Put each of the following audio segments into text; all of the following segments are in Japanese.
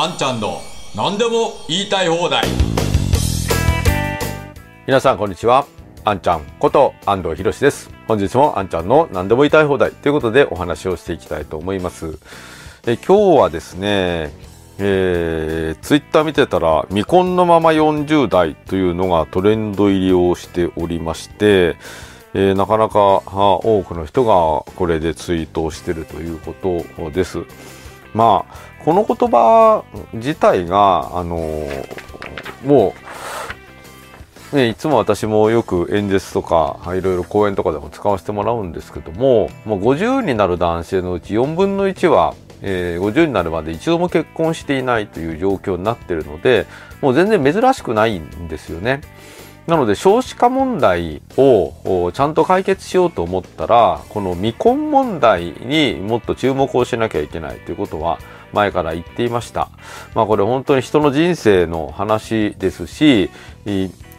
あんちゃんの何でも言いたい放題。皆さんこんにちは。あんちゃんこと安藤博です。本日もあんちゃんの何でも言いたい放題ということでお話をしていきたいと思います。え今日はですねえー、ツイッター見てたら未婚のまま40代というのがトレンド入りをしておりましてえー、なかなか多くの人がこれでツイートをしてるということです。まあ、この言葉自体が、あの、もう、ね、いつも私もよく演説とか、いろいろ講演とかでも使わせてもらうんですけども、もう50になる男性のうち4分の1は、えー、50になるまで一度も結婚していないという状況になっているので、もう全然珍しくないんですよね。なので少子化問題をちゃんと解決しようと思ったら、この未婚問題にもっと注目をしなきゃいけないということは前から言っていました。まあこれ本当に人の人生の話ですし、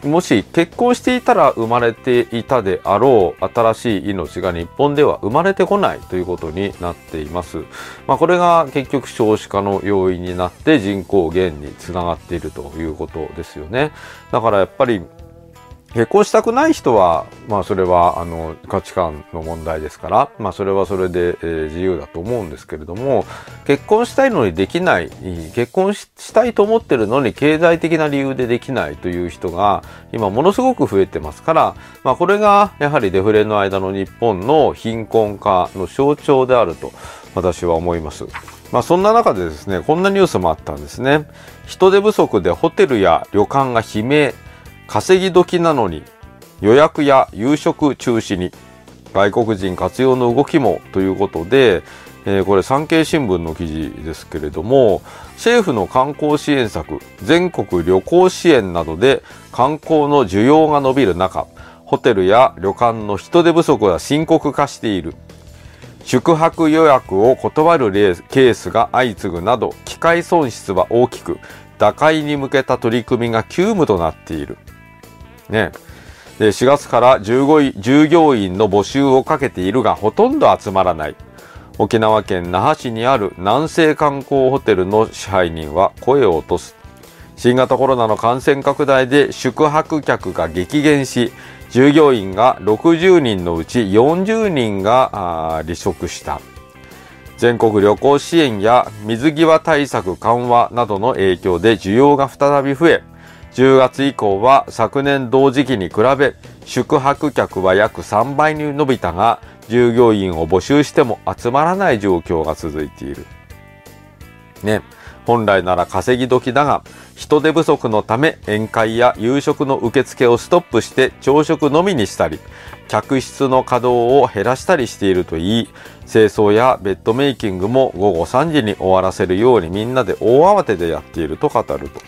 もし結婚していたら生まれていたであろう新しい命が日本では生まれてこないということになっています。まあ、これが結局少子化の要因になって人口減につながっているということですよね。だからやっぱり結婚したくない人は、まあそれはあの価値観の問題ですから、まあそれはそれで、えー、自由だと思うんですけれども、結婚したいのにできない、結婚したいと思ってるのに経済的な理由でできないという人が今ものすごく増えてますから、まあこれがやはりデフレの間の日本の貧困化の象徴であると私は思います。まあそんな中でですね、こんなニュースもあったんですね。人手不足でホテルや旅館が悲鳴、稼ぎ時なのに予約や夕食中止に。外国人活用の動きもということで、えー、これ産経新聞の記事ですけれども政府の観光支援策全国旅行支援などで観光の需要が伸びる中ホテルや旅館の人手不足が深刻化している。宿泊予約を断るケースが相次ぐなど機械損失は大きく打開に向けた取り組みが急務となっている。ね。で、4月から15位従業員の募集をかけているがほとんど集まらない。沖縄県那覇市にある南西観光ホテルの支配人は声を落とす。新型コロナの感染拡大で宿泊客が激減し、従業員が60人のうち40人が離職した。全国旅行支援や水際対策緩和などの影響で需要が再び増え、10月以降は昨年同時期に比べ宿泊客は約3倍に伸びたが従業員を募集しても集まらない状況が続いている。ね。本来なら稼ぎ時だが人手不足のため宴会や夕食の受付をストップして朝食のみにしたり客室の稼働を減らしたりしているといい清掃やベッドメイキングも午後3時に終わらせるようにみんなで大慌てでやっていると語ると。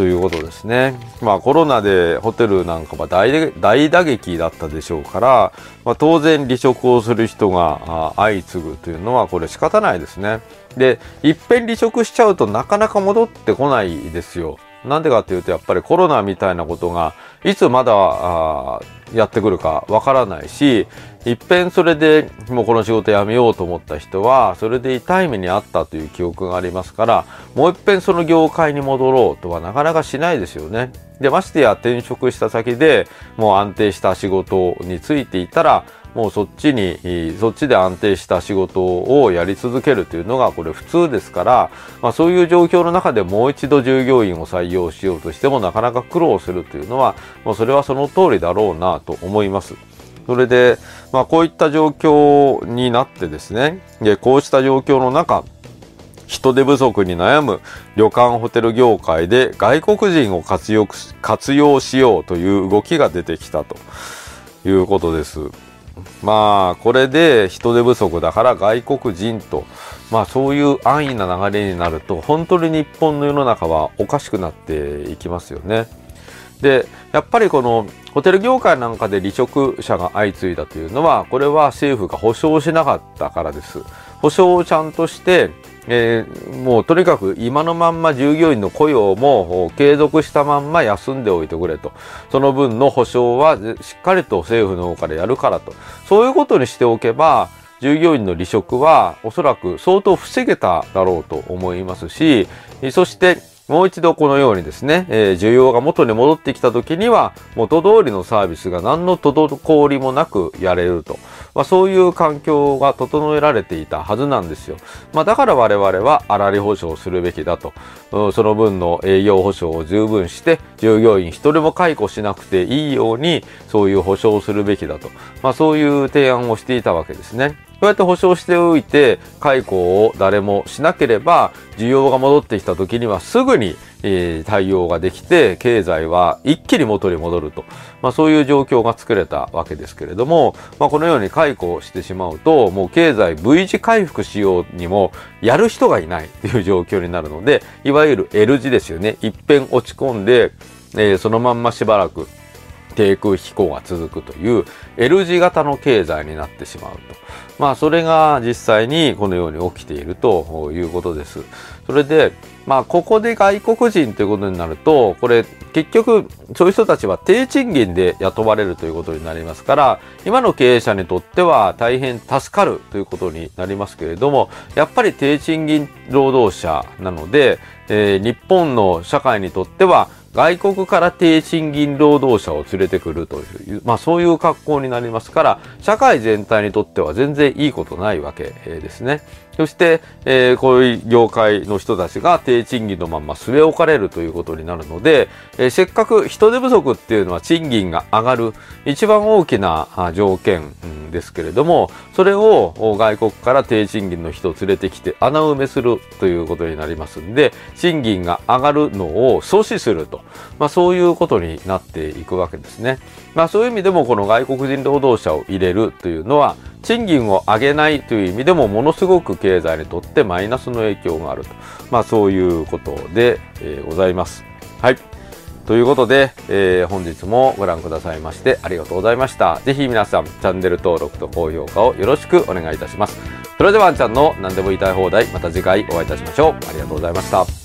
ということですね。まあコロナでホテルなんかは大打撃だったでしょうから、まあ、当然離職をする人が相次ぐというのはこれ仕方ないですね。で、いっぺん離職しちゃうとなかなか戻ってこないですよ。なんでかっていうとやっぱりコロナみたいなことがいつまだやってくるかわからないしいっぺんそれでもうこの仕事辞めようと思った人はそれで痛い目にあったという記憶がありますからもういっぺんその業界に戻ろうとはなかなかしないですよね。でましてや転職した先でもう安定した仕事についていたらもうそっちにそっちで安定した仕事をやり続けるというのがこれ普通ですから、まあ、そういう状況の中でもう一度従業員を採用しようとしてもなかなか苦労するというのはもうそれはその通りだろうなと思います。それで、まあ、こういった状況になってですねでこうした状況の中人手不足に悩む旅館ホテル業界で外国人を活用活用しようという動きが出てきたということです。まあこれで人手不足だから外国人とまあそういう安易な流れになると本当に日本の世の中はおかしくなっていきますよね。でやっぱりこのホテル業界なんかで離職者が相次いだというのはこれは政府が保証しなかったからです。保証をちゃんとしてえー、もうとにかく今のまんま従業員の雇用も継続したまんま休んでおいてくれと。その分の保証はしっかりと政府の方からやるからと。そういうことにしておけば、従業員の離職はおそらく相当防げただろうと思いますし、そしてもう一度このようにですね、えー、需要が元に戻ってきた時には元通りのサービスが何の滞りもなくやれると。まあ、そういう環境が整えられていたはずなんですよ。まあ、だから我々は粗利保証するべきだと。その分の営業保証を十分して、従業員一人も解雇しなくていいように、そういう保証をするべきだと。まあ、そういう提案をしていたわけですね。こうやって保証しておいて、解雇を誰もしなければ、需要が戻ってきた時にはすぐにえー、対応ができて、経済は一気に元に戻ると。まあそういう状況が作れたわけですけれども、まあこのように解雇してしまうと、もう経済 V 字回復しようにも、やる人がいないという状況になるので、いわゆる L 字ですよね。一遍落ち込んで、えー、そのまんましばらく低空飛行が続くという L 字型の経済になってしまうと。まあそれが実際にこのように起きているということです。それで、まあここで外国人ということになると、これ結局そういう人たちは低賃金で雇われるということになりますから、今の経営者にとっては大変助かるということになりますけれども、やっぱり低賃金労働者なので、えー、日本の社会にとっては外国から低賃金労働者を連れてくるという、まあそういう格好になりますから、社会全体にとっては全然いいことないわけですね。そして、えー、こういう業界の人たちが低賃金のまま据え置かれるということになるので、えー、せっかく人手不足っていうのは賃金が上がる一番大きな条件ですけれども、それを外国から低賃金の人を連れてきて穴埋めするということになりますんで、賃金が上がるのを阻止すると、まあそういうことになっていくわけですね。まあそういう意味でもこの外国人労働者を入れるというのは、賃金を上げないという意味でもものすごく経済にとってマイナスの影響があると。まあそういうことで、えー、ございます。はい。ということで、えー、本日もご覧くださいましてありがとうございました。ぜひ皆さんチャンネル登録と高評価をよろしくお願いいたします。それではあんちゃんの何でも言いたい放題、また次回お会いいたしましょう。ありがとうございました。